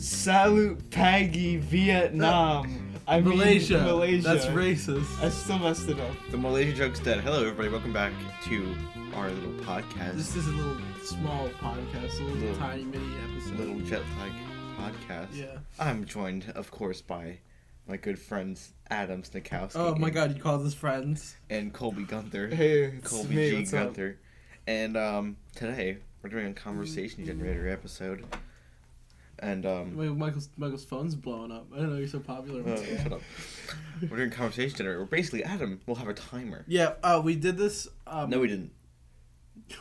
Salute Paggy Vietnam. I mean Malaysia. Malaysia. That's racist. I still messed it up. The Malaysia joke's dead. Hello, everybody. Welcome back to our little podcast. This is a little small podcast, a little, Little- tiny mini episode. little jet lag podcast. Yeah. I'm joined, of course, by my good friends Adam Snikowski. Oh my god, you called us friends. And Colby Gunther. Hey, it's Colby me. G. What's up? Gunther. And um, today we're doing a conversation generator episode. And um, Wait, Michael's Michael's phone's blowing up. I don't know you're so popular. oh, shut up. We're doing conversation generator. Where basically Adam We'll have a timer. Yeah, uh, we did this. Um, No, we didn't.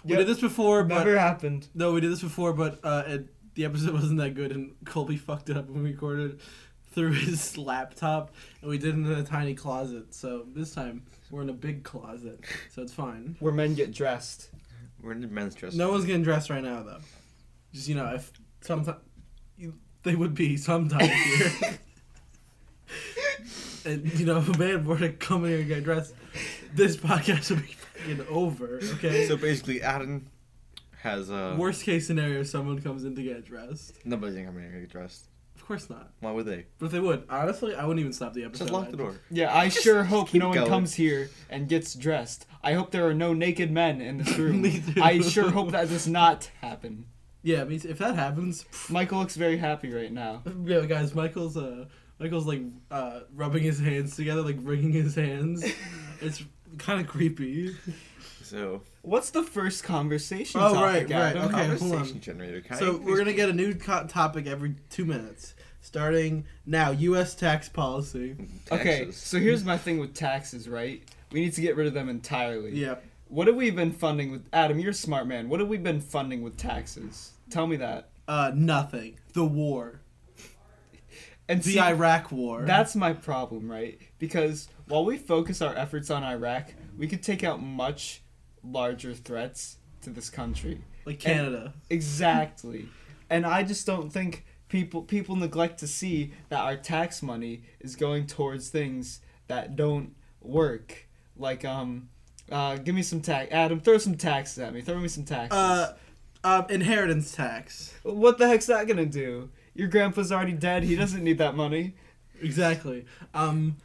we Yep. did this before, but Never happened. no, we did this before, but uh, it, the episode wasn't that good, and Colby fucked it up when we recorded through his laptop, and we did it in a tiny closet. So this time we're in a big closet, so it's fine. Where men get dressed. We're in the men's dress. No one's getting dressed right now, though. Just you know, if sometimes they would be sometime here. and you know, if a man were to come in here and get dressed, this podcast would be fucking over. Okay. So basically, Adam has a Worst case scenario, someone comes in to get dressed. nobody's gonna come in here to get dressed. Of course not. Why would they? But if they would, honestly, I wouldn't even stop the episode. Just lock the door. Yeah, I sure hope keep no one going. comes here and gets dressed. I hope there are no naked men in this room. Me too. I sure hope that does not happen. Yeah, I mean, if that happens, Michael looks very happy right now. yeah, guys, Michael's uh, Michael's like uh, rubbing his hands together, like wringing his hands. it's kind of creepy. So What's the first conversation Oh, topic, right, right, Adam? okay. hold on. generator. Can So we're gonna get a new co- topic every two minutes, starting now. U.S. tax policy. Okay, so here's my thing with taxes, right? We need to get rid of them entirely. Yeah. What have we been funding with Adam, you're a smart man. What have we been funding with taxes? Tell me that. Uh, nothing. The war. And The see, Iraq War. that's my problem, right? Because while we focus our efforts on Iraq, we could take out much larger threats to this country. like Canada. Exactly. and I just don't think people people neglect to see that our tax money is going towards things that don't work. Like um uh give me some tax Adam, throw some taxes at me. Throw me some taxes. Uh, um, inheritance tax. what the heck's that gonna do? Your grandpa's already dead, he doesn't need that money. Exactly. Um,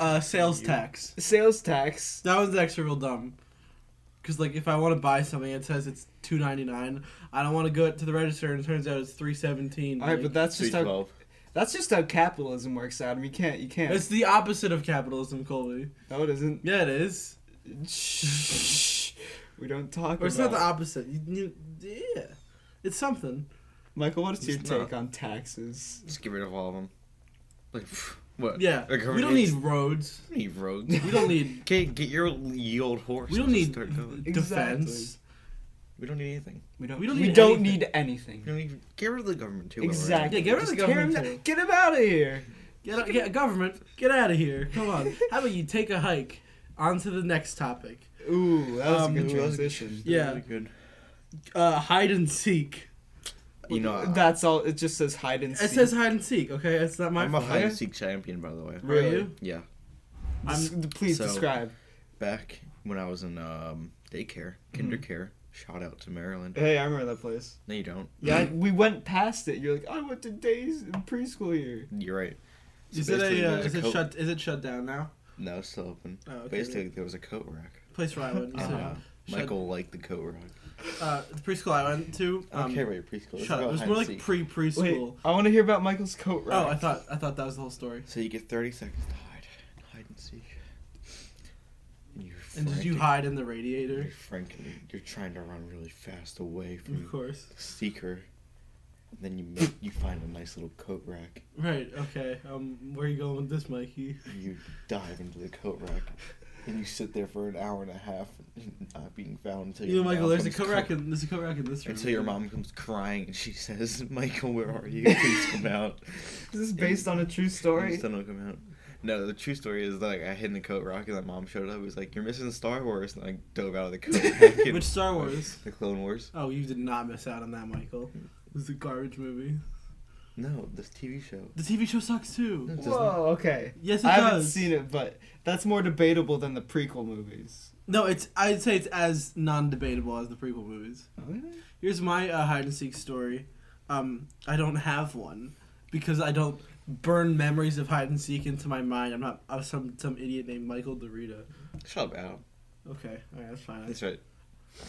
uh, sales tax. Sales tax. That one's actually real dumb. Cause like if I want to buy something, it says it's two ninety nine. I don't want to go to the register, and it turns out it's three seventeen. Alright, but that's Three just how twelve. that's just how capitalism works, Adam. You can't you can't. it's the opposite of capitalism, Colby. no, it isn't. Yeah, it is. Shh. We don't talk Or it's about not the opposite. You, you, yeah, it's something. Michael, what is your It's take on taxes? Just get rid of all of them. Like what? Yeah, Like, we don't need roads. we don't need roads. We don't need. Get get your ye old horse. We don't and need start going. defense. We don't need anything. We don't. We don't we need don't anything. need anything. We don't need. Get rid of the government too. while we're at it. Exactly. Yeah, get rid of the Just tear him government, down- too. Get him out of here. Get, get government. Get out of here. Come on. How about you take a hike? On to the next topic. Ooh, that was Um, a good Ooh, was transition. Yeah. Really good. Uh, hide and seek. You know, That's all. It just says hide and seek. It says hide and seek. Okay, it's not my I'm a hide and seek champion, by the way. Are Really? you? Yeah. Des- please so- describe. Back when I was in um, daycare, Mm-hmm. kinder care. Shout out to Maryland. Hey, I remember that place. No, you don't. Yeah, I- we went past it. You're like, I went to days preschool here. You're right. So Is it a? Uh, there was is it coat- shut? Is it shut down now? No, it's still open. Oh, okay. Basically, there was a coat rack. Place where I went. You Uh, said, shut- Michael liked the coat rack. Uh, the preschool I went to. I don't Um, care about your preschool. Let's shut up. It was more like pre preschool. I want to hear about Michael's coat rack. Oh, I thought I thought that was the whole story. So you get 30 seconds to hide. Hide and seek. And, you're And did you hide in the You're radiator? frankly, you're trying to run really fast away Of from course. the seeker. And then you make, you find a nice little coat rack. Right. Okay. Um, where are you going with this, Mikey? You dive into the coat rack. And you sit there for an hour and a half, not being found until You know, your Michael. mom There's a comes coat rack in. There's a coat rack in this room. Until your mom comes crying and she says, "Michael, where are you? Please come out." This is this based on a true story? still don't come out. No, the true story is like I hid in the coat rack and my mom showed up. It was like, "You're missing Star Wars," and I dove out of the coat rack. Which Star Wars? The Clone Wars. Oh, you did not miss out on that, Michael. It was a garbage movie. No, this TV show. The TV show sucks too. No, it doesn't. Whoa, okay. Yes, it I haven't does. seen it, but that's more debatable than the prequel movies. No, it's. I'd say it's as non-debatable as the prequel movies. Really? Here's my uh, hide and seek story. um, I don't have one because I don't burn memories of hide and seek into my mind. I'm not I'm some some idiot named Michael Dorita. Shut up, Adam. Okay, all right, that's fine. That's right.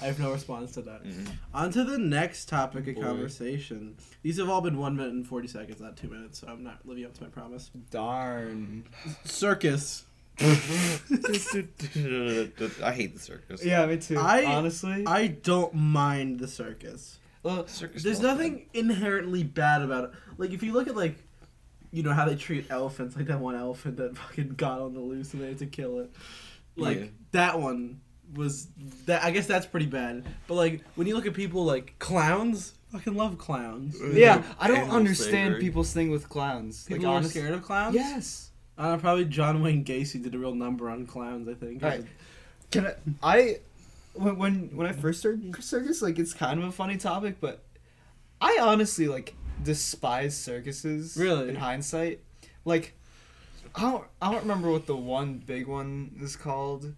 I have no response to that. Mm-mm. On to the next topic of Boy. conversation. These have all been one minute and forty seconds, not two minutes, so I'm not living up to my promise. Darn. Circus. I hate the circus. Yeah, me too. I- Honestly, I don't mind the circus. well, Circus There's don't- nothing inherently bad about it. Like if you look at like, you know how they treat elephants, like that one elephant that fucking got on the loose and they had to kill it. Like Yeah. that one was that. I guess that's pretty bad. But like when you look at people like clowns, fucking love clowns. yeah, I don't Animal understand slavery. people's thing with clowns. People like, are honest- scared of clowns. Yes. Uh, probably John Wayne Gacy did a real number on clowns. I think. Alright. Can I? I when when when I first started circus, like it's kind of a funny topic, but I honestly like despise circuses. Really? In hindsight, like I don't I don't remember what the one big one is called,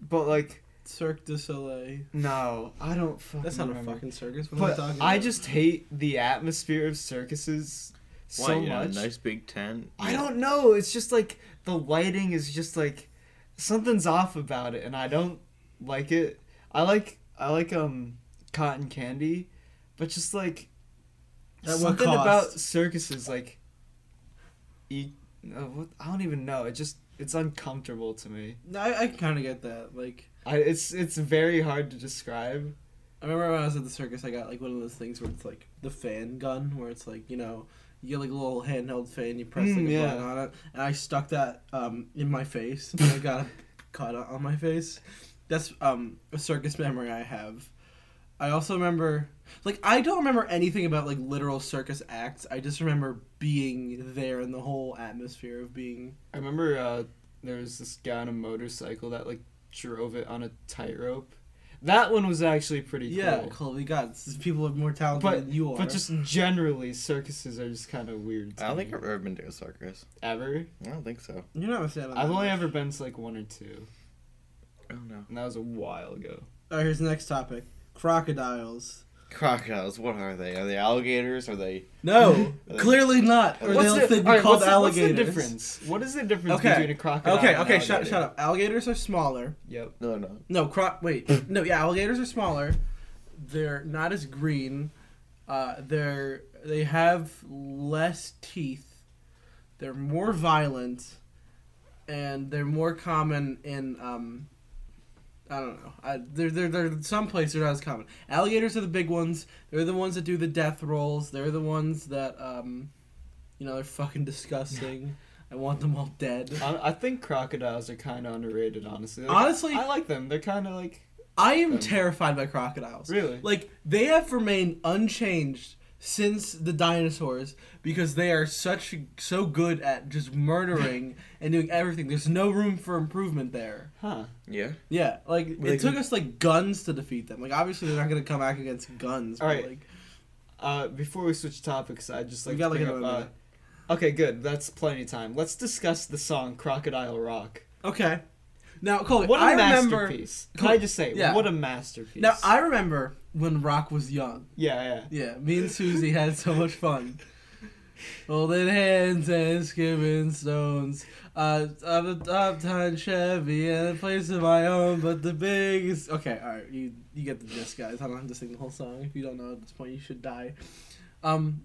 but like Cirque du Soleil. no, I don't. Fucking That's not remember. a fucking circus. What am I But talking I just hate the atmosphere of circuses Why, so you know, much. nice big tent. I don't know. It's just like the lighting is just like something's off about it, and I don't like it. I like I like um cotton candy, but just like At what something about circuses like e- uh, what, I don't even know. It just it's uncomfortable to me. No, I, I kind of get that. Like. I it's it's very hard to describe. I remember when I was at the circus, I got like one of those things where it's like the fan gun, where it's like you know you get like a little handheld fan, you press like Mm, a yeah. button on it, and I stuck that um in my face, and I got a cut on my face. That's um a circus memory I have. I also remember like I don't remember anything about like literal circus acts. I just remember being there in the whole atmosphere of being. I remember uh, there was this guy on a motorcycle that like drove it on a tightrope. That one was actually pretty Yeah, cool. Chloe, God, s- people are more talented But than you are. but just generally, circuses are just kind of weird. To I don't think. I've ever been to a circus. ever. I don't think so. you're not a fan of I've only much. ever been to like one or two, Oh no. and that was a while ago. All right, here's the next topic: crocodiles. Crocodiles. What are they? Are they alligators? Are they? No, They- clearly not. Or What's they'll the, be alright, called what's the- alligators. What's the difference? What is the difference Okay. between a crocodile? Okay, and okay, shut, shut up. Alligators are smaller. Yep. No, no. No, cro- wait, no, yeah, alligators are smaller. They're not as green. Uh, they're they have less teeth. They're more violent, and they're more common in um. I don't know. I, they're, they're, they're some places they're not as common. Alligators are the big ones. They're the ones that do the death rolls. They're the ones that um, you know, they're fucking disgusting. I want them all dead. I, I think crocodiles are kind of underrated, honestly. Like, Honestly- I like them. They're kind of like I am Um, terrified by crocodiles. really. Like they have remained unchanged since the dinosaurs because they are such so good at just murdering and doing everything. There's no room for improvement there. Huh. Yeah. Yeah, like Well, it took can- us like guns to defeat them. Like obviously they're not gonna come back against guns. But, Alright. like Uh, before we switch topics, I just We like got, like, another up, uh, minute. Okay, good. That's plenty of time. Let's discuss the song "Crocodile Rock." okay. Now, Coley, What a I remember. masterpiece! Can I just say, Yeah. what a masterpiece? Now I remember when Rock was young. yeah, yeah. Yeah, me and Susie had so much fun. Holding hands and skipping stones. Uh, I'm a uptown Chevy and a place of my own, but the biggest. Okay, all right, you you get the gist, guys. I don't have to sing the whole song. If you don't know at this point, you should die. Um,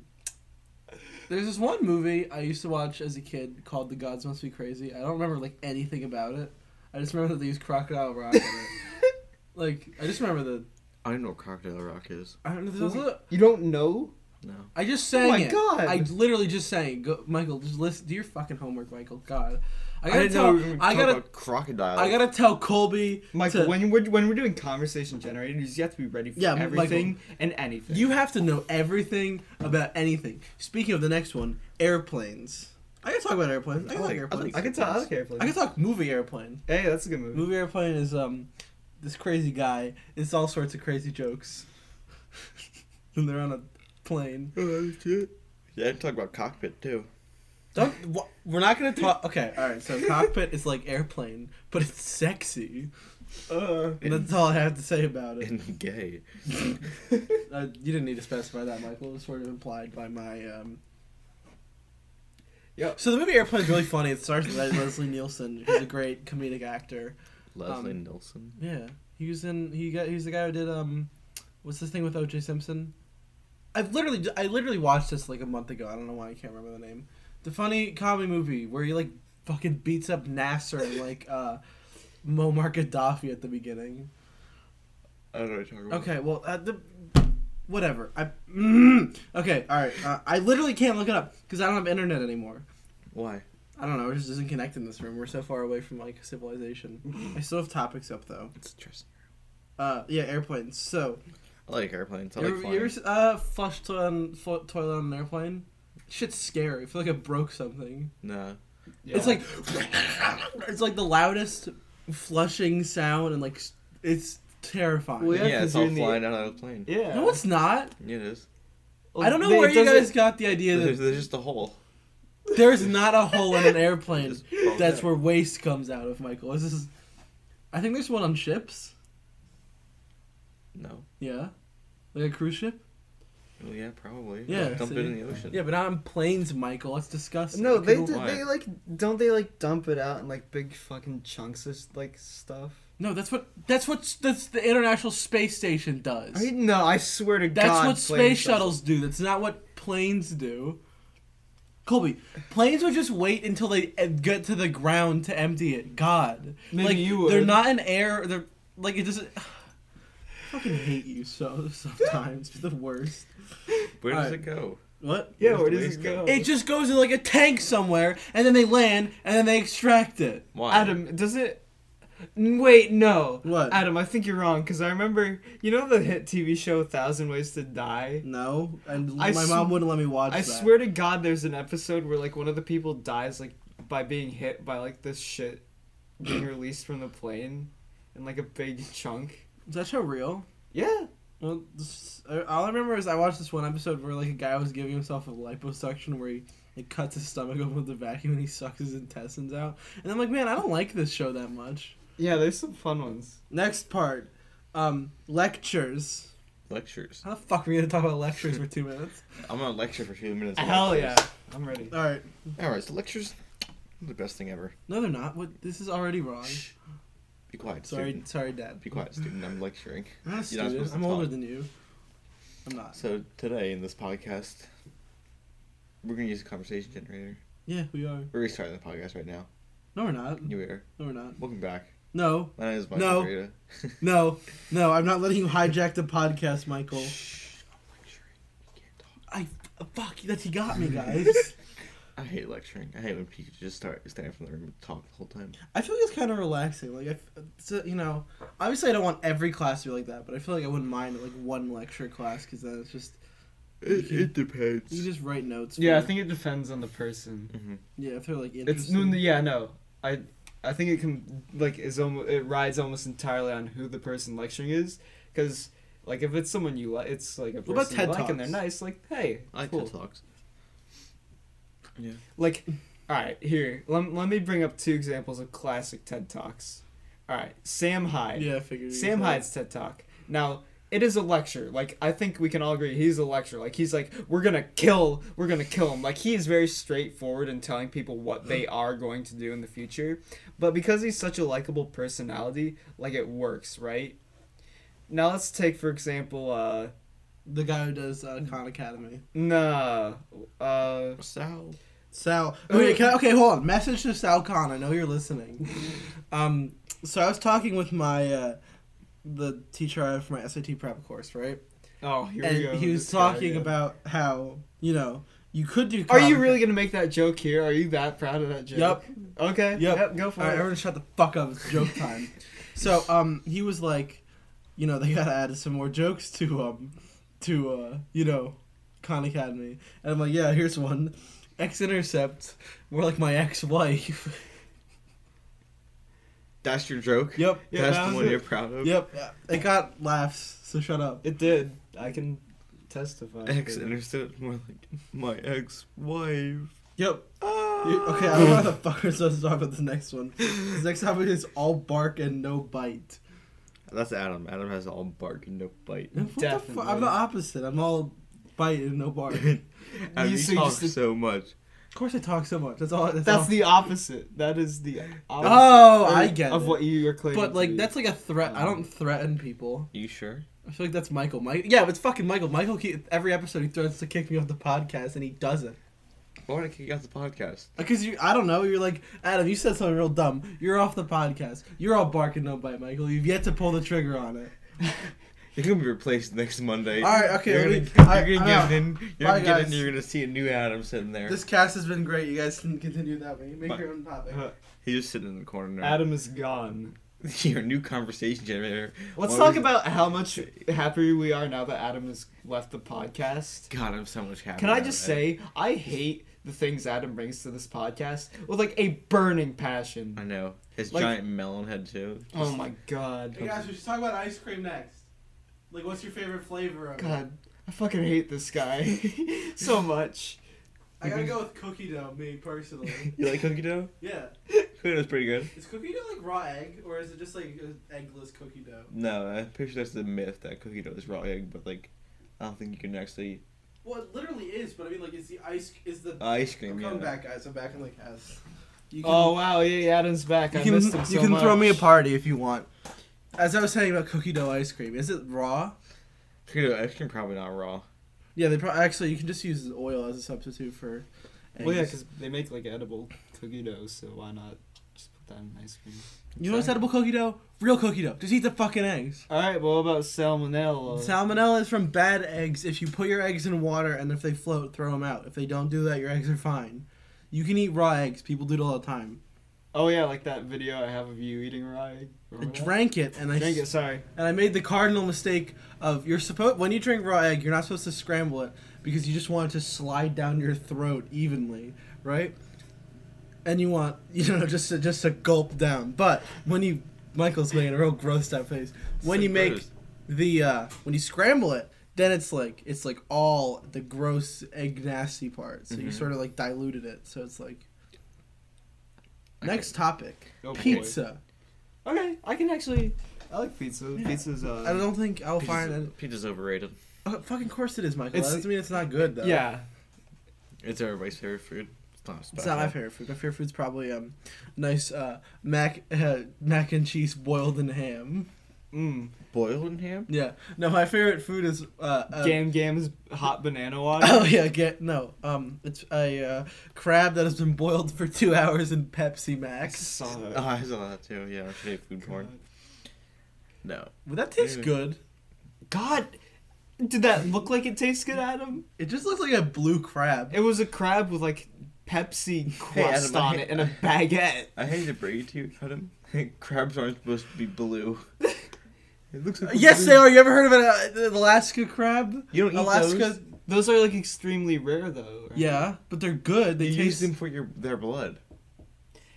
there's this one movie I used to watch as a kid called The Gods Must Be Crazy. I don't remember like anything about it. I just remember that they used Crocodile Rock in it. Like, I just remember the. I don't know what Crocodile Rock is. I don't know. There's a, You don't know? No. I just oh sang my it. God. I literally just sang it. Go, Michael, just listen. Do your fucking homework, Michael. God, I I, gotta didn't tell. know we were I talk gotta. about crocodile. I gotta tell Colby. Michael, to- when we're when we're doing conversation generators, you have to be ready for Yeah, Michael. everything and anything. You have to know everything about anything. Speaking of the next one, airplanes. I can talk about airplanes. I can I talk like- I airplanes. like I can talk. I like airplanes. I can talk movie airplane. Hey, that's a good movie. Movie airplane is um, this crazy guy. It's all sorts of crazy jokes. and they're on a plane. Oh shit. Yeah, I talk about cockpit too. Don't. Wha- we're not gonna talk. Okay, all right. So cockpit is like airplane, but it's sexy. Uh, And that's all I have to say about it. And gay. Uh, you didn't need to specify that, Michael. It was sort of implied by my. Um... Yep. So the movie Airplane is really funny. It stars Le- Leslie Nielsen, who's a great comedic actor. Leslie Um, Nielsen. Yeah, he was in. He got. He's the guy who did. Um, what's this thing with O.J. Simpson? I've literally. I literally watched this like a month ago. I don't know why I can't remember the name. The funny comedy movie where he like fucking beats up Nasser and like uh, Muammar Gaddafi at the beginning. I don't know what you're talking about. Okay, well, uh, the whatever. I mm, okay, all right. Uh, I literally can't look it up because I don't have internet anymore. Why? I don't know. It just doesn't connect in this room. We're so far away from like civilization. I still have topics up though. It's interesting. Uh, yeah, airplanes. So I like airplanes. I you, like ever, flying. you ever uh flush toilet on, fl- toilet on an airplane? Shit's scary. I feel like I broke something. Nah. It's like it's like the loudest flushing sound and like it's terrifying. Well, Yeah, Yeah, 'cause it's all in the- flying out of the plane. yeah. No, it's not. Yeah, it is. Well, I don't know they- where you doesn't- guys got the idea that there's just a hole. there's not a hole in an airplane. That's out. where waste comes out of, Michael. This is. I think there's one on ships. No. Yeah, like a cruise ship. Well, yeah, probably. Yeah, Dump see? it in the ocean. Yeah, but not on planes, Michael. It's disgusting. No, they People- do, Why? they like don't they like dump it out in like big fucking chunks of like stuff. No, that's what that's what that's the International Space Station does. I no, I swear to That's God. That's what planes space does shuttles do. That's not what planes do. Colby, planes would just wait until they uh, get to the ground to empty it. God, Maybe like you would. they're not in air. They're like it doesn't. I fucking hate you so sometimes. You're the worst. Where does Alright. it go? What? Yeah, Where's where the does waste it go? It just goes in like a tank somewhere, and then they land, and then they extract it. Why? Adam, does it? Wait, no. What? Adam, I think you're wrong because I remember you know the hit TV show Thousand Ways to Die. No, and I my sw- mom wouldn't let me watch it. I that. swear to God, there's an episode where like one of the people dies like by being hit by like this shit being released from the plane in like a big chunk. Is that show real? Yeah. Well, this, all I remember is I watched this one episode where like a guy was giving himself a liposuction where he it cuts his stomach open with a vacuum and he sucks his intestines out. And I'm like, man, I don't like this show that much. Yeah, there's some fun ones. Next part, um, lectures. Lectures. How the fuck are we gonna talk about lectures for two minutes? I'm gonna lecture for two minutes. on Hell yeah. I'm ready. All right, Alright, so lectures, the best thing ever. no, they're not. What? This is already wrong. Shh. Be quiet, Sorry, student. sorry, Dad. Be quiet, student. I'm lecturing. I'm not a You're not student. I'm older than you. I'm not. So today in this podcast, we're gonna use a conversation generator. Yeah, we are. We're restarting the podcast right now. No, we're not. Here we are. No, we're not. Welcome back. No, My name is Michael No. Greta. no, no. I'm not letting you hijack the podcast, Michael. Shh, I'm lecturing. You can't talk. I fuck. That's he got me, guys. I hate lecturing. I hate when people just start stand from the room and talk the whole time. I feel like it's kind of relaxing. Like, I, f- it's a, you know, obviously I don't want every class to be like that, but I feel like I wouldn't mind like one lecture class because then it's just It, can- it depends. you just write notes. for Yeah, I think it depends on the person. hmm yeah, if they're like It's interesting. no, yeah, no. I I think it can like is almost it rides almost entirely on who the person lecturing is, because like if it's someone you like, it's like a person about you TED like and they're nice. Like hey, I like cool. TED Talks. Yeah. Like, all right, here let, let me bring up two examples of classic TED talks. All right, Sam Hyde. yeah, I figured. Sam Hyde's TED Talk. Now, it is a lecture. Like, I think we can all agree he's a lecture. Like, he's like, we're gonna kill, we're gonna kill him. Like, he is very straightforward in telling people what they are going to do in the future. But because he's such a likable personality, like, it works, right? Now, let's take, for example, uh, the guy who does uh, Khan Academy. nah, uh, Sal. Sal. Okay, can I, okay, hold on. Message to Sal Khan. I know you're listening. um, so I was talking with my uh, the teacher I have for my SAT prep course, right? oh, here and we go. he was this guy talking about how you know you could do. Are you really gonna make that joke here? Are you that proud of that joke? Yep. Okay. Yep. go for it. All right, it. everyone, shut the fuck up. It's joke time. so um, he was like, you know, they gotta add some more jokes to um, to uh, you know, Khan Academy, and I'm like, yeah, here's one. X intercept. More like my ex-wife. That's your joke? yep. Yeah, That's that the one it. you're proud of? Yep. It got laughs. So shut up. It did. I can testify. Ex to it. intercept more like my ex wife. Yep. Ah. You- okay, I don't know how the fuck we're supposed to talk about the next one. This next topic is all bark and no bite. That's Adam. Adam has all bark and no bite. What the Definitely. I'm the opposite. I'm all bite and no bark. of Adam, You you see talk just so much. Course, I talk so much. That's all. That's, That's all. the opposite. That is the opposite. Oh, or- I get of it. what you are claiming. But to like be. that's like a threat. I don't um, threaten people. You sure? I feel like that's Michael. Mike, yeah, but it's fucking Michael. Michael, keep, every episode he threatens to kick me off the podcast, and he doesn't. Why would I kick you off the podcast? Uh, because you, I don't know. You're like Adam. You said something real dumb. You're off the podcast. You're all barking no bite, Michael. You've yet to pull the trigger on it. You're gonna be replaced next Monday. All right, okay, You're gonna, me- you're gonna I'm get out. in. You're Bye, gonna get in. You're gonna see a new Adam sitting there. This cast has been great. You guys can continue that way. Make Bye. your own topic. Uh, He's just sitting in the corner now. Adam is gone. Your new conversation generator. Let's What talk was it? about how much happier we are now that Adam has left the podcast. God, I'm so much happier. Can I just man. say I hate the things Adam brings to this podcast with like a burning passion. I know his Like- giant melon head too. Oh my god. Hey guys, we should talk about ice cream next. Like, what's your favorite flavor of it? God, I fucking hate this guy so much. I gotta go with cookie dough, me personally. You like cookie dough? yeah. Cookie dough's pretty good. Is cookie dough like raw egg, or is it just like eggless cookie dough? No, I'm pretty sure that's the myth that cookie dough is raw egg, but like, I don't think you can actually Well, it literally is, but I mean, like, is the ice is the ice I'm cream. coming Yeah. back, guys. I'm back in the cast. You Oh wow, yeah, Adam's back. you I can, missed him so you can much. throw me a party if you want. As I was saying about cookie dough ice cream, is it raw? Cookie dough ice cream probably not raw. Yeah, they probably actually you can just use oil as a substitute for. Eggs. Well, yeah, because they make like edible cookie dough, so why not just put that in ice cream? you know what's edible cookie dough? Real cookie dough. Just eat the fucking eggs. All right, well, what about salmonella? Salmonella is from bad eggs. If you put your eggs in water and if they float, throw them out. If they don't do that, your eggs are fine. You can eat raw eggs. People do it all the time. Oh yeah, like that video I have of you eating raw egg. I Remember that? drank it and I Drank it. Sorry. and I made the cardinal mistake of you're supposed when you drink raw egg, you're not supposed to scramble it because you just want it to slide down your throat evenly, right? And you want you know just to, just to gulp down. But when you Michael's making a real grossed out face. When So you make gross. the uh when you scramble it, then it's like it's like all the gross egg nasty part. So you Mhm. sort of like diluted it. So it's like Okay. Next topic. Oh, boy. pizza. Okay, I can actually. I like pizza. Yeah. Pizza's uh. I don't think I'll find Pizza's, it. pizza's overrated. Oh, fucking course it is, Michael. It's- that doesn't mean it's not good though. Yeah. It's everybody's favorite food. It's not It's not my favorite food. My favorite food's probably um, nice uh, mac uh, mac and cheese boiled in ham. Mm. Boiled ham? Yeah. No, my favorite food is uh, uh Gam Gam's hot banana water. Oh yeah, get no. Um, it's a uh, crab that has been boiled for two hours in Pepsi I Max. saw that. Oh, I saw that too. Yeah, I should hate food porn. No. Would that taste Maybe. good? God, did that look like it tastes good, Adam? It just looks like a blue crab. It was a crab with like Pepsi Hey, crust Adam, on hate- it and a baguette. I hate to break it to you, Adam. Crabs aren't supposed to be blue. It looks like a yes, they are. You ever heard of an uh, Alaska crab? You don't eat Alaska. those? Those are like extremely rare though. right? Yeah, but they're good. They They taste. use them for your their blood.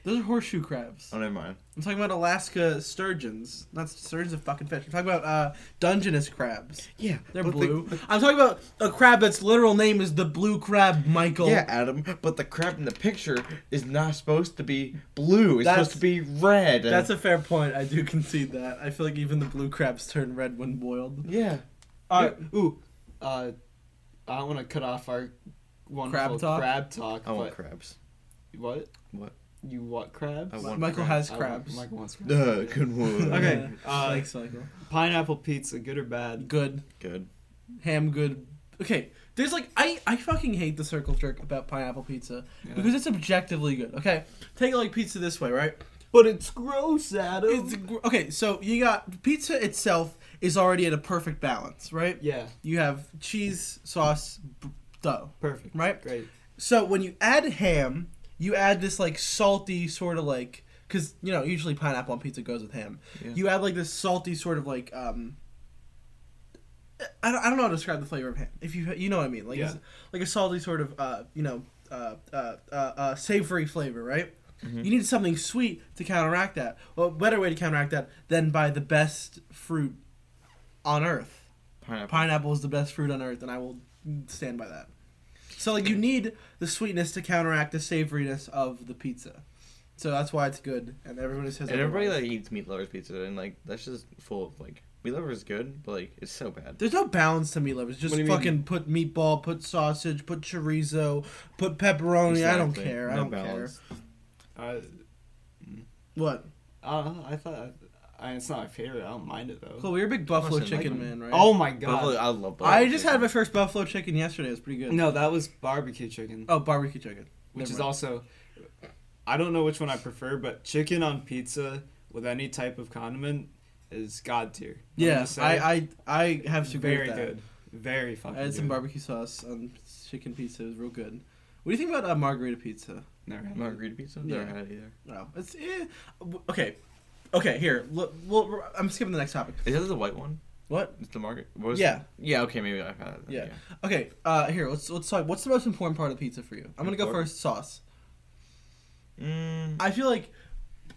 Those are horseshoe crabs. Oh, never mind. I'm talking about Alaska sturgeons. Not sturgeons, a fucking fish. I'm talking about uh, Dungeness crabs. Yeah, They're but the- blue. I'm talking about a crab that's literal name is the blue crab, Michael. yeah, Adam, but the crab in the picture is not supposed to be blue. It's That's- supposed to be red. That's a fair point. I do concede that. I feel like even the blue crabs turn red when boiled. yeah. All right. Ooh. Uh, I want to cut off our wonderful Crab talk? Crab talk. I want crabs. What? What? You want crabs? I want Michael crabs. has I want- crabs. Michael wants crabs. Duh, good one. Okay, uh, Thanks, Michael. Pineapple pizza, good or bad? Good. Good. Ham good. Okay, there's like I I fucking hate the circle jerk about pineapple pizza Yeah. because it's objectively good. Okay, take like pizza this way, right? But it's gross, Adam. It's gr- okay. So you got pizza itself is already at a perfect balance, right? yeah, You have cheese, sauce, b- dough, perfect. right? Great. So when you add ham, you add this like salty sort of like because you know usually pineapple on pizza goes with ham. Yeah. You add like this salty sort of like um. I don't, I don't know how to describe the flavor of ham. If you you know what I mean, like Yeah. like a salty sort of uh you know uh uh uh, uh savory flavor, right? Mhm. You need something sweet to counteract that. Well, better way to counteract that than by the best fruit on earth. Pineapple. Pineapple is the best fruit on earth, and I will stand by that. So like you need the sweetness to counteract the savoriness of the pizza. So that's why it's good, and everybody says. And everybody otherwise. like eats meat lovers pizza, and like that's just full of like meat lovers is good, but like it's so bad. There's no balance to meat lovers. Just What do you mean? fucking put meatball, put sausage, put chorizo, put pepperoni. I don't Exactly. care. I don't balance. Uh, care. What? uh, I thought I, it's not my favorite. I don't mind it though. Cool. You're a big buffalo Listen, chicken like- man, right? Oh my Buffalo, god. I love. Buffalo. I buffalo just had my first buffalo chicken yesterday. It was pretty good. No, that was barbecue chicken, Oh, barbecue chicken. which Never is mind. also. I don't know which one I prefer, but chicken on pizza with any type of condiment is god tier. Let me Yeah, I, I I have to very that. good, very fucking. I had some good. barbecue sauce on chicken pizza. It was real good. What do you think about uh, margarita pizza? Never had it. margarita pizza. Yeah. Never had it either. No, it's eh. okay. Okay, here. Look, well, I'm skipping the next topic. Is that the white one? What? It's the market. What was Yeah. Yeah. Okay. Maybe I've had it. then, Yeah. Okay. Uh, here. Let's let's talk. What's the most important part of pizza for you? I'm gonna go Important? first. Sauce. Mm, I feel like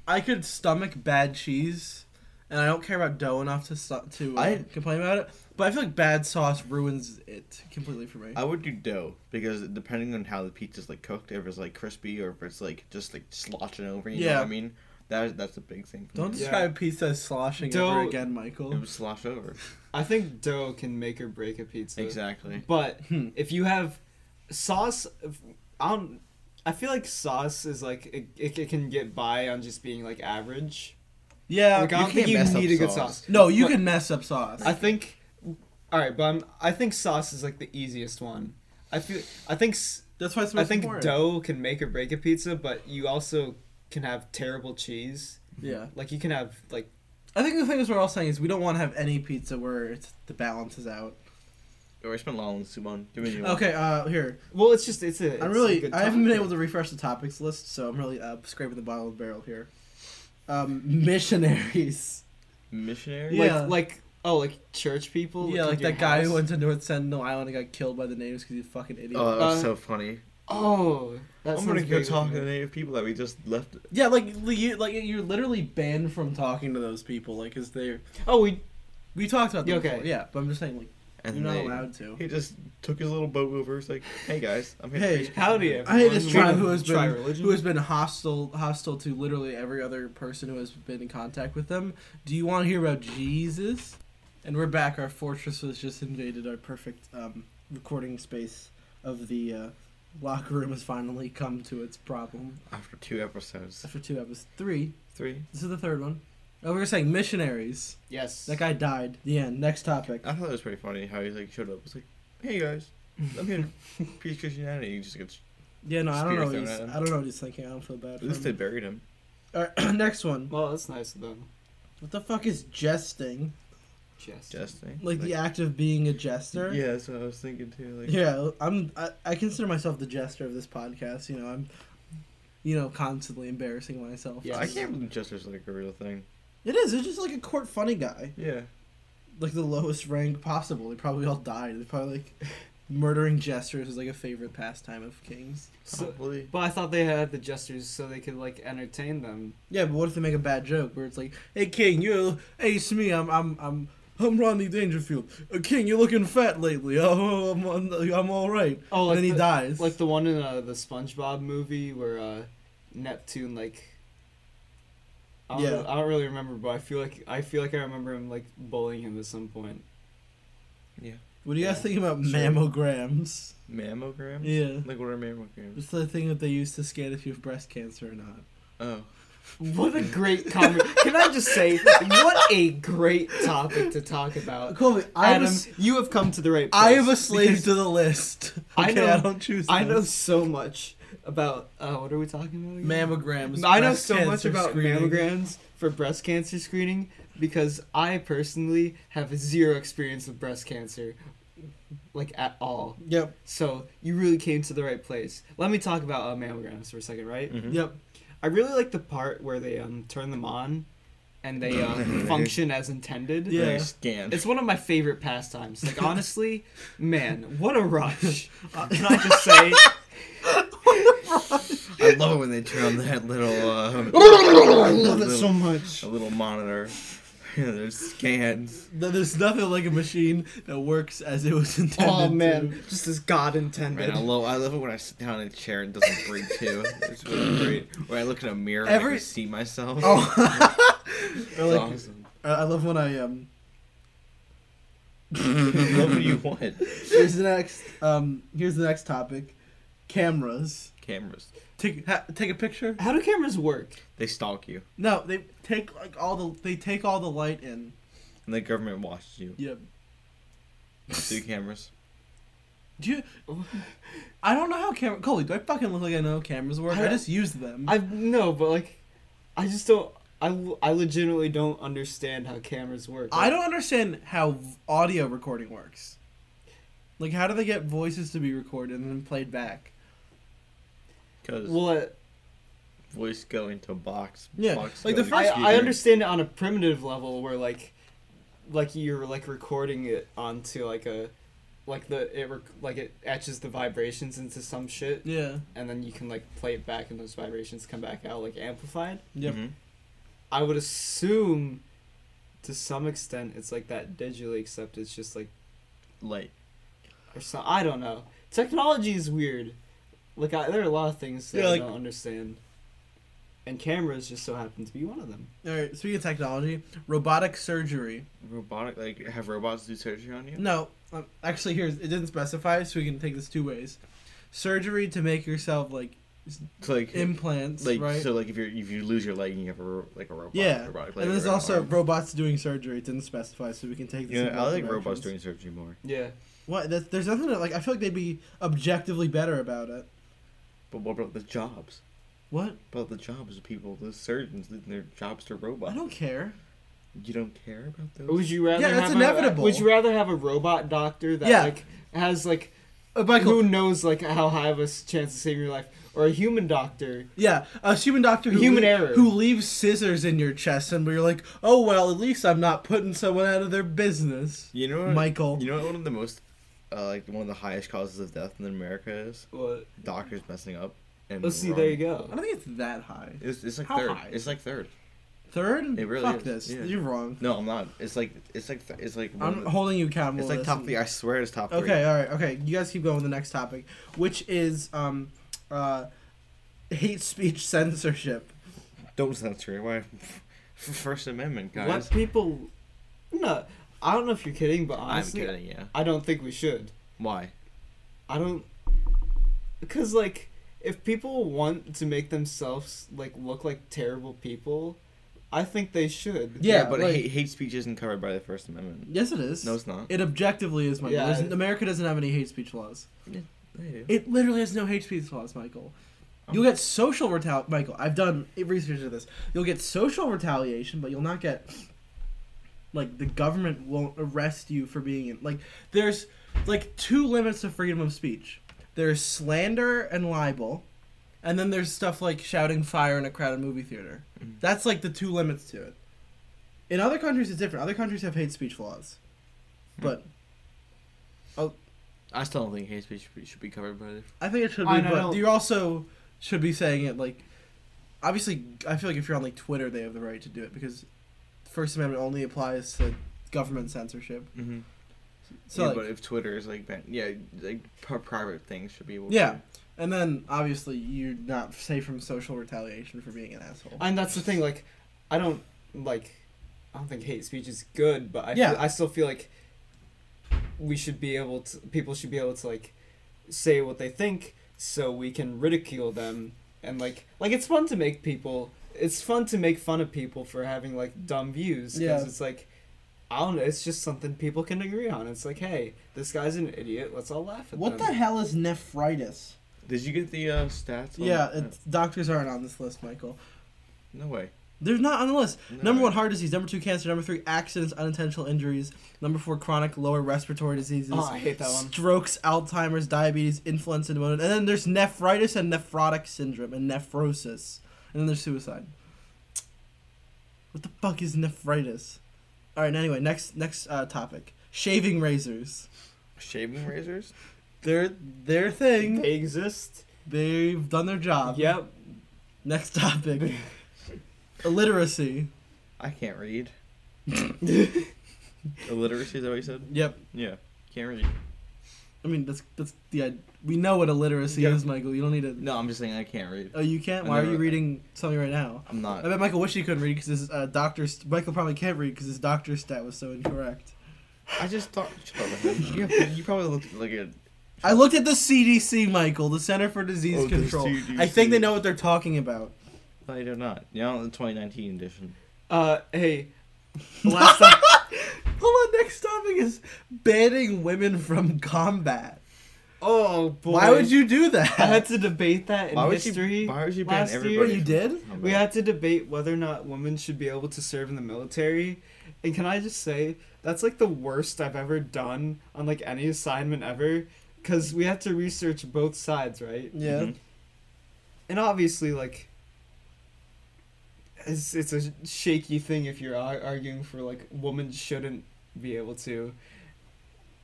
I could stomach bad cheese, and I don't care about dough enough to to uh, I- complain about it. But I feel like bad sauce ruins it completely for me. I would do dough because depending on how the pizza's like cooked, if it's like crispy or if it's like just like sloshing over, you know Yeah. what I mean? That that's a big thing. Don't me. Yeah. describe pizza as sloshing Dough- ever again, Michael. It was slosh over. I think dough can make or break a pizza. Exactly. But Hmm. if you have sauce, if- I don't. I feel like sauce is like it, it, it can get by on just being like average. Yeah. Like I you don't think can't you mess up need a good sauce. sauce. no, you But can mess up sauce. I think. All right, but I'm, I think sauce is like the easiest one. I feel. I think. That's why it's I think important. dough can make or break a pizza, but you also can have terrible cheese. Yeah. Like you can have like I think the thing is we're all saying is we don't want to have any pizza where it's, the balance is out. Or I spent long on Subon. Give me a. Okay, uh, here. well, it's just it's a. It's I'm a really. good I haven't been topic. able to refresh the topics list, so I'm really uh, scraping the bottom of the barrel here. Um, missionaries. Missionary. like Yeah. like oh like church people. yeah, could like do that guy house. who went to North Sentinel Island and got killed by the natives because he's a fucking idiot. Oh, that was Uh, so funny. Oh, that I'm gonna go talk to the native people that we just left. yeah, like you, like you're literally banned from talking to those people, like, cause they're Oh, we we talked about them Yeah, okay. before, yeah. But I'm just saying, like, And you're not allowed to. He just took his little boat over. He's like, "Hey guys, I'm here." to Hey, preach." howdy. I hate this everyone. tribe We who has been religion. who has been hostile hostile to literally every other person who has been in contact with them. Do you want to hear about Jesus? And we're back. Our fortress was just invaded. Our perfect um, recording space of the uh, locker room has finally come to its problem After two episodes, after two episodes. Three. three. This is the third one. Oh, we were saying missionaries. Yes. That guy died. The end. Next topic. I thought it was pretty funny how he like showed up. Was like, "Hey guys, I'm here Peace Christianity." He just gets. Yeah, no, I don't know. What he's, thrown at him. I don't know what he's thinking. I don't feel bad. At For least they buried him. All right, next one. Well, that's nice of them. What the fuck is jesting? Just. Jesting. Like the act of being a jester? Yeah, that's what I was thinking too. Like, Yeah, I'm. I, I consider myself the jester of this podcast. You know, I'm, you know, constantly embarrassing myself. Yeah. I can't believe Jester's like a real thing. It is. It's just like a court funny guy, Yeah. like the lowest rank possible. They probably all died. They probably like murdering jesters is like a favorite pastime of kings. So, Probably. but I thought they had the jesters so they could like entertain them. Yeah, but what if they make a bad joke where it's like, "Hey King, you, hey it's me. I'm, I'm, I'm." I'm Rodney Dangerfield. Uh, King, you're looking fat lately. Oh, I'm, I'm, I'm all right. Oh, and then he the, dies. like the one in uh, the SpongeBob movie where uh, Neptune like. I don't, Yeah. really, I don't really remember, but I feel like I feel like I remember him like bullying him at some point. Yeah. What do you guys yeah, think about sure. mammograms? Mammograms. Yeah. Like what are mammograms? It's the thing that they use to scan if you have breast cancer or not. Oh. What a great comment! Can I just say, what a great topic to talk about. Colby, I Adam, have, a, s- you have come to the right place. I have a slave to the list. I know- I don't choose. I them. know so much about uh, what are we talking about? Again? mammograms. I know so much about screening. mammograms for breast cancer screening because I personally have zero experience with breast cancer, like at all. Yep. So you really came to the right place. Let me talk about uh, mammograms for a second, right? Mhm. Yep. I really like the part where they um turn them on, and they uh, function as intended. Yeah. They scanned. It's one of my favorite pastimes. Like honestly, man, what a rush! Can I just say? I love it when they turn on that little. Um, I love it so much. A little monitor. There's scans. Th- There's nothing like a machine that works as it was intended. Oh to. man, just as God intended. Man, I love, I love it when I sit down in a chair and it doesn't breathe too. It's really great. When I look in a mirror and I can see myself. Oh. it's like, awesome. I I love when I um. what do you want? Here's the next. Um. Here's the next topic. Cameras. Cameras. Take ha, take a picture. How do cameras work? They stalk you, No, they take like all the they take all the light in. and the government watches you. Yep. See cameras. Do you? I don't know how camera. Coley, do I fucking look like I know how cameras work? I I, don't- just use them. I no, but like, I just don't. I, I legitimately don't understand how cameras work. I don't understand how v- audio recording works. Like, how do they get voices to be recorded and then played back? Because Well, uh, voice go into box. Yeah, box like the into I, first- I understand it on a primitive level where like, like you're like recording it onto like a, like the it rec- like it etches the vibrations into some shit, Yeah. and then you can like play it back, and those vibrations come back out like amplified. Yep. Mhm. I would assume, to some extent, it's like that digitally, except it's just like Light. or so I don't know. Technology is weird. Like I, there are a lot of things that Yeah, like- I don't understand, and cameras just so happen to be one of them. All right. Speaking of technology, robotic surgery. Robotic, like have robots do surgery on you? No, um, actually, here's it didn't specify, so we can take this two ways. Surgery to make yourself like So like, implants, like right? so like if you if you lose your leg and you have a like a robot. yeah, robotic leg and there's also arm. robots doing surgery. It didn't specify, so we can take this. Yeah, I both like robots doing surgery more. Yeah. What? That, there's nothing that, like. I feel like they'd be objectively better about it. But what about the jobs? What? About the jobs of people, the surgeons, leaving their jobs to robots. I don't care. You don't care about those? Would you rather? Yeah, that's have inevitable. A, would you rather have a robot doctor that Yeah. like has like Uh, Michael. who knows like how high of a chance of saving your life, or a human doctor? Yeah, a human doctor who Human lea- error. who leaves scissors in your chest, and you're like, oh well, at least I'm not putting someone out of their business. You know what? Michael. You know what one of the most, uh, like one of the highest causes of death in America is What? doctors messing up. And Let's see. wrong. There you go. I don't think it's that high. It's, it's like How third. high? It's like third. Third? It really Fuck is, this. yeah. You're wrong. No, I'm not. It's like it's like th- it's like one I'm the- holding you accountable. it's to like this top three. I swear it's top three. Okay, all right, okay. You guys keep going with the next topic, which is um, uh, hate speech censorship. Don't censor it. Why? First Amendment, guys. Let people. No, I don't know if you're kidding, but honestly, I'm kidding. Yeah. I don't think we should. Why? I don't. Because like, if people want to make themselves like look like terrible people, I think they should. Yeah, but like- hate, hate speech isn't covered by the First Amendment. Yes, it is. No, it's not. It objectively is, Michael. Yeah. There's- America doesn't have any hate speech laws. They do. It literally has no hate speech laws, Michael. Um, you'll get social retaliation. Michael, I've done research of this. You'll get social retaliation, but you'll not get like the government won't arrest you for being in. Like there's like two limits to freedom of speech. There's slander and libel, and then there's stuff like shouting fire in a crowded movie theater. Mhm. That's like the two limits to it. In other countries, it's different. Other countries have hate speech laws, but oh, I still don't think hate speech should be- covered by the. I think it should be, I know. but you also should be saying it like. Obviously, I feel like if you're on like Twitter, they have the right to do it because First Amendment only applies to government censorship. Mm-hmm. So yeah, like, but if Twitter is like ban- yeah, like pri- private things should be able. yeah, To, and then obviously you're not safe from social retaliation for being an asshole. And that's the thing. Like, I don't like. I don't think hate speech is good, but I Yeah. feel, I still feel like we should be able to. People should be able to like say what they think, so we can ridicule them and like like it's fun to make people. It's fun to make fun of people for having like dumb views because Yeah. it's like. I don't know. It's just something people can agree on. It's like, hey, this guy's an idiot. Let's all laugh at that. what them. the hell is nephritis? Did you get the uh, stats? on- Yeah, it's, doctors aren't on this list, Michael. no way. They're not on the list. No Number way. one, heart disease. Number two, cancer. Number three, accidents, unintentional injuries. Number four, chronic lower respiratory diseases. Oh, I hate that one. Strokes, Alzheimer's, diabetes, influenza, pneumonia. And then there's nephritis and nephrotic syndrome and nephrosis. And then there's suicide. What the fuck is nephritis? All right. Anyway, next next uh, topic: shaving razors. Shaving razors. They're their thing. They exist. They've done their job. Yep. Next topic: illiteracy. I can't read. Illiteracy is that what you said? Yep. Yeah. Can't read. I mean, that's that's the id- we know what illiteracy Yeah. is, Michael. You don't need to. No, I'm just saying I can't read. Oh, you can't. I Why are never- you reading something right now? I'm not. I bet Michael wish he couldn't read because his uh, doctor's. Michael probably can't read because his doctor's stat was so incorrect. I just thought. Shut up, man. you, you probably looked look like a. I looked at the CDC, Michael, the Center for Disease Oh, Control. I think they know what they're talking about. I do not. You know, the 2019 edition. Uh, hey, last time. Hold on, next topic is banning women from combat. Oh boy. Why would you do that? I had to debate that in Why history. you? Why would you ban last year. You did? combat? We had to debate whether or not women should be able to serve in the military. And can I just say, that's like the worst I've ever done on like any assignment ever. Because we had to research both sides, right? Yeah. Mhm. And obviously, like, it's, it's a shaky thing if you're ar- arguing for like women shouldn't be able to.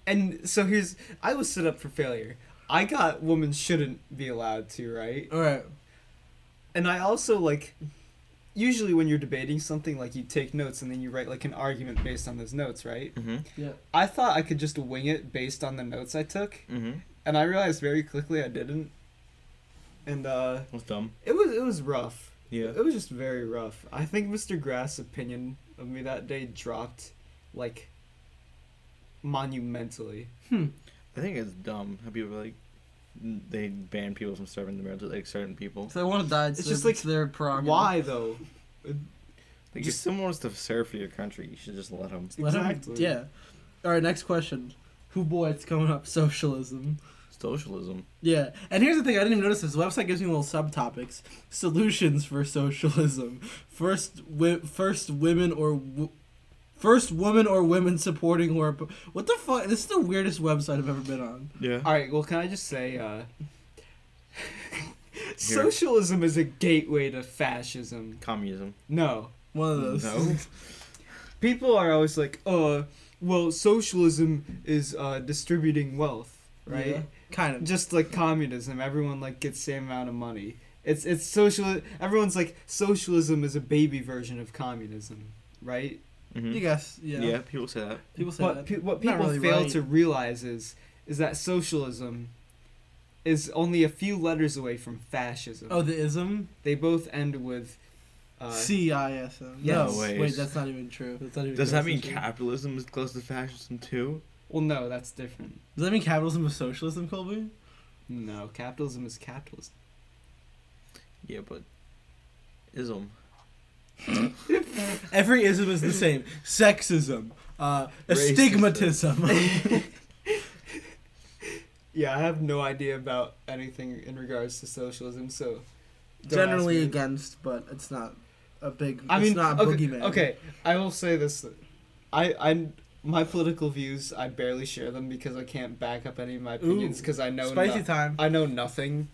And so here's, I was set up for failure. I got women shouldn't be allowed to, right? All right. And I also like usually when you're debating something like you take notes and then you write like an argument based on those notes, right? Mhm. Yeah. I thought I could just wing it based on the notes I took, Mhm. and I realized very quickly I didn't. And uh That's dumb. it was it was rough. Yeah. It was just very rough. I think Mr. Grass' opinion of me that day dropped like monumentally. Hmm. I think it's dumb how people like they ban people from serving the military, like certain people. If they want to die, it's, It's just like, their prerogative. Why though? Like Just- if someone wants to serve for your country, you should just let them. Let 'em- Exactly. yeah. All right. Next question. Who boy? It's coming up. Socialism. Socialism. Yeah, and here's the thing: I didn't even notice this. The website gives me little subtopics: solutions for socialism. First, wi- first women or w- first woman or women supporting or oppo- what the fuck? This is the weirdest website I've ever been on. Yeah. All right. Well, can I just say, uh, socialism is a gateway to fascism. Communism. No, One of those. No. people are always like, "Uh, well, socialism is uh, distributing wealth, right? Yeah, kind of. Just like communism, everyone like gets same amount of money. It's it's social. Everyone's like socialism is a baby version of communism, right? Mhm. You guess. Yeah. Yeah. People say that. People say What that. pe- what people really fail right. to realize is is that socialism is only a few letters away from fascism. Oh, the ism. They both end with uh, C I S M. yes. No, Ways. wait, that's not even true. That's not even. Does that mean capitalism is close to fascism too? Well, no, that's different. Does that mean capitalism is socialism, Colby? No, capitalism is capitalism. Yeah, but ism. Every ism is the same. Sexism. Uh, Racism. astigmatism. Yeah, I have no idea about anything in regards to socialism, so don't ask Generally me. against, but it's not a big. I it's mean, not a okay, boogeyman. okay, I will say this: I, I, my political views, I barely share them because I can't back up any of my opinions because I know Spicy no- time. I know nothing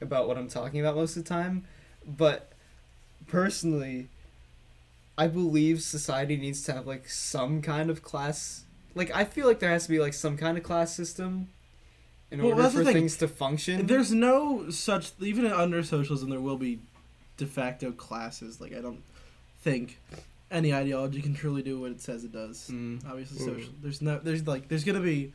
about what I'm talking about most of the time. But personally, I believe society needs to have like some kind of class. Like I feel like there has to be like some kind of class system in Well, order for thing. things to function. There's no such even under socialism there will be de facto classes. Like I don't think any ideology can truly do what it says it does. Mm. Obviously, Ooh. social. There's no. There's like. There's gonna be.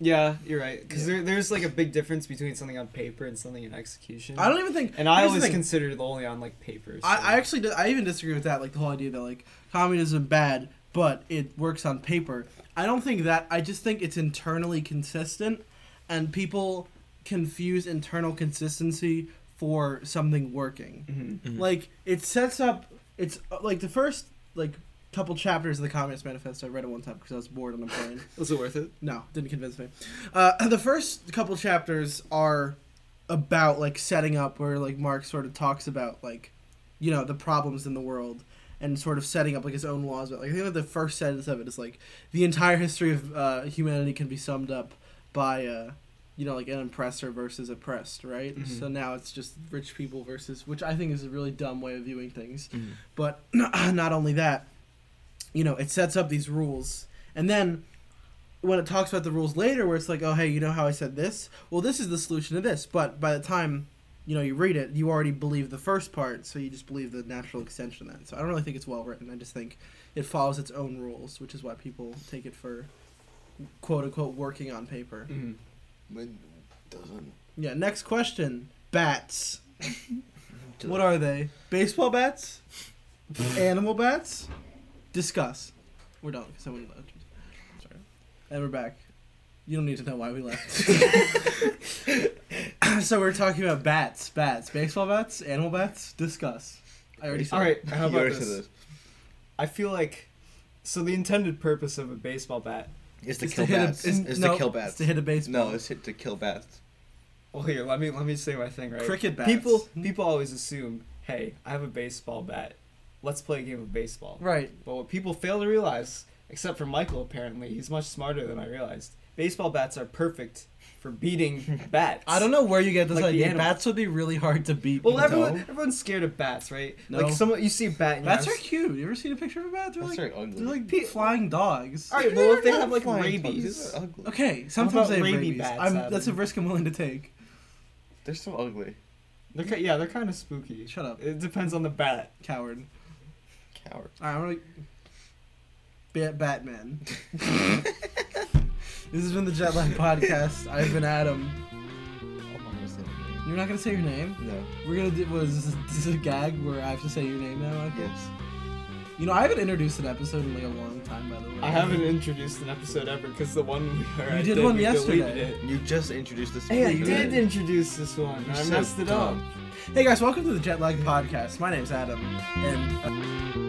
Yeah, you're right. Because Yeah. there, there's like a big difference between something on paper and something in execution. I don't even think. And I always thing. considered it only on like papers. I, I actually di- I even disagree with that like the whole idea that like communism bad but it works on paper. I don't think that I just think it's internally consistent and people confuse internal consistency for something working. Mhm. Mhm. Like it sets up it's uh, like the first like couple chapters of the Communist Manifesto I read it one time because I was bored on a plane. Was it worth it? No, didn't convince me. Uh, the first couple chapters are about like setting up where like Marx sort of talks about like, you know, the problems in the world and sort of setting up like his own laws. But like I think that the first sentence of it is like the entire history of uh, humanity can be summed up by uh, you know like an oppressor versus oppressed, right? Mhm. So now it's just rich people versus, which I think is a really dumb way of viewing things. Mhm. But not only that, you know, it sets up these rules. And then when it talks about the rules later, where it's like, oh, hey, you know how I said this? Well, this is the solution to this. But by the time you know, you read it, you already believe the first part, so you just believe the natural extension of that. So I don't really think it's well written. I just think it follows its own rules, which is why people take it for quote unquote working on paper. Mm-hmm. But doesn't. Yeah, next question. Bats. What are they? Baseball bats? Animal bats? Discuss. We're done because someone left. Sorry. And we're back. You don't need to know why we left. so we're talking about bats. Bats. Baseball bats? Animal bats? Discuss. I already said All it. right, how about this? this. I feel like so the intended purpose of a baseball bat. It's to It's kill hit a- bats. it's- It's no, to kill It's bats. to hit a baseball. No, it's hit to kill bats. Well, here, let me let me say my thing right. Cricket bats. People hmm. people always assume, hey, I have a baseball bat. Let's play a game of baseball. Right. But what people fail to realize, except for Michael apparently, he's much smarter than I realized. Baseball bats are perfect for beating bats. I don't know where you get this Like idea. animal. Bats would be really hard to beat. Well, No. everyone everyone's scared of bats, right? No. Like someone you see a bat. In your Bats are house- cute. You ever seen a picture of a bat? They're That's like very ugly. they're like Pe- flying dogs. All right, well if they have like rabies, these are ugly. Okay, sometimes they have rabies rabies. bats, I'm, that's a risk I'm willing to take. They're so ugly. they're yeah they're kind of spooky. Shut up, It depends on the bat. coward. Coward. All right, I'm gonna. Bat Batman. This has been the Jetlag Podcast. I've been Adam. I'm not gonna say that. You're not gonna say your name. No. We're gonna do. Was this, this is a gag where I have to say your name now? Michael? Yes. You know, I haven't introduced an episode in like a long time, by the way. I haven't introduced an episode ever because the one we heard. You did one we deleted yesterday. it. You just introduced this. Hey, I You did did. introduce this one. You're I so messed it up. Hey guys, welcome to the Jetlag Podcast. My name's Adam, and. Uh,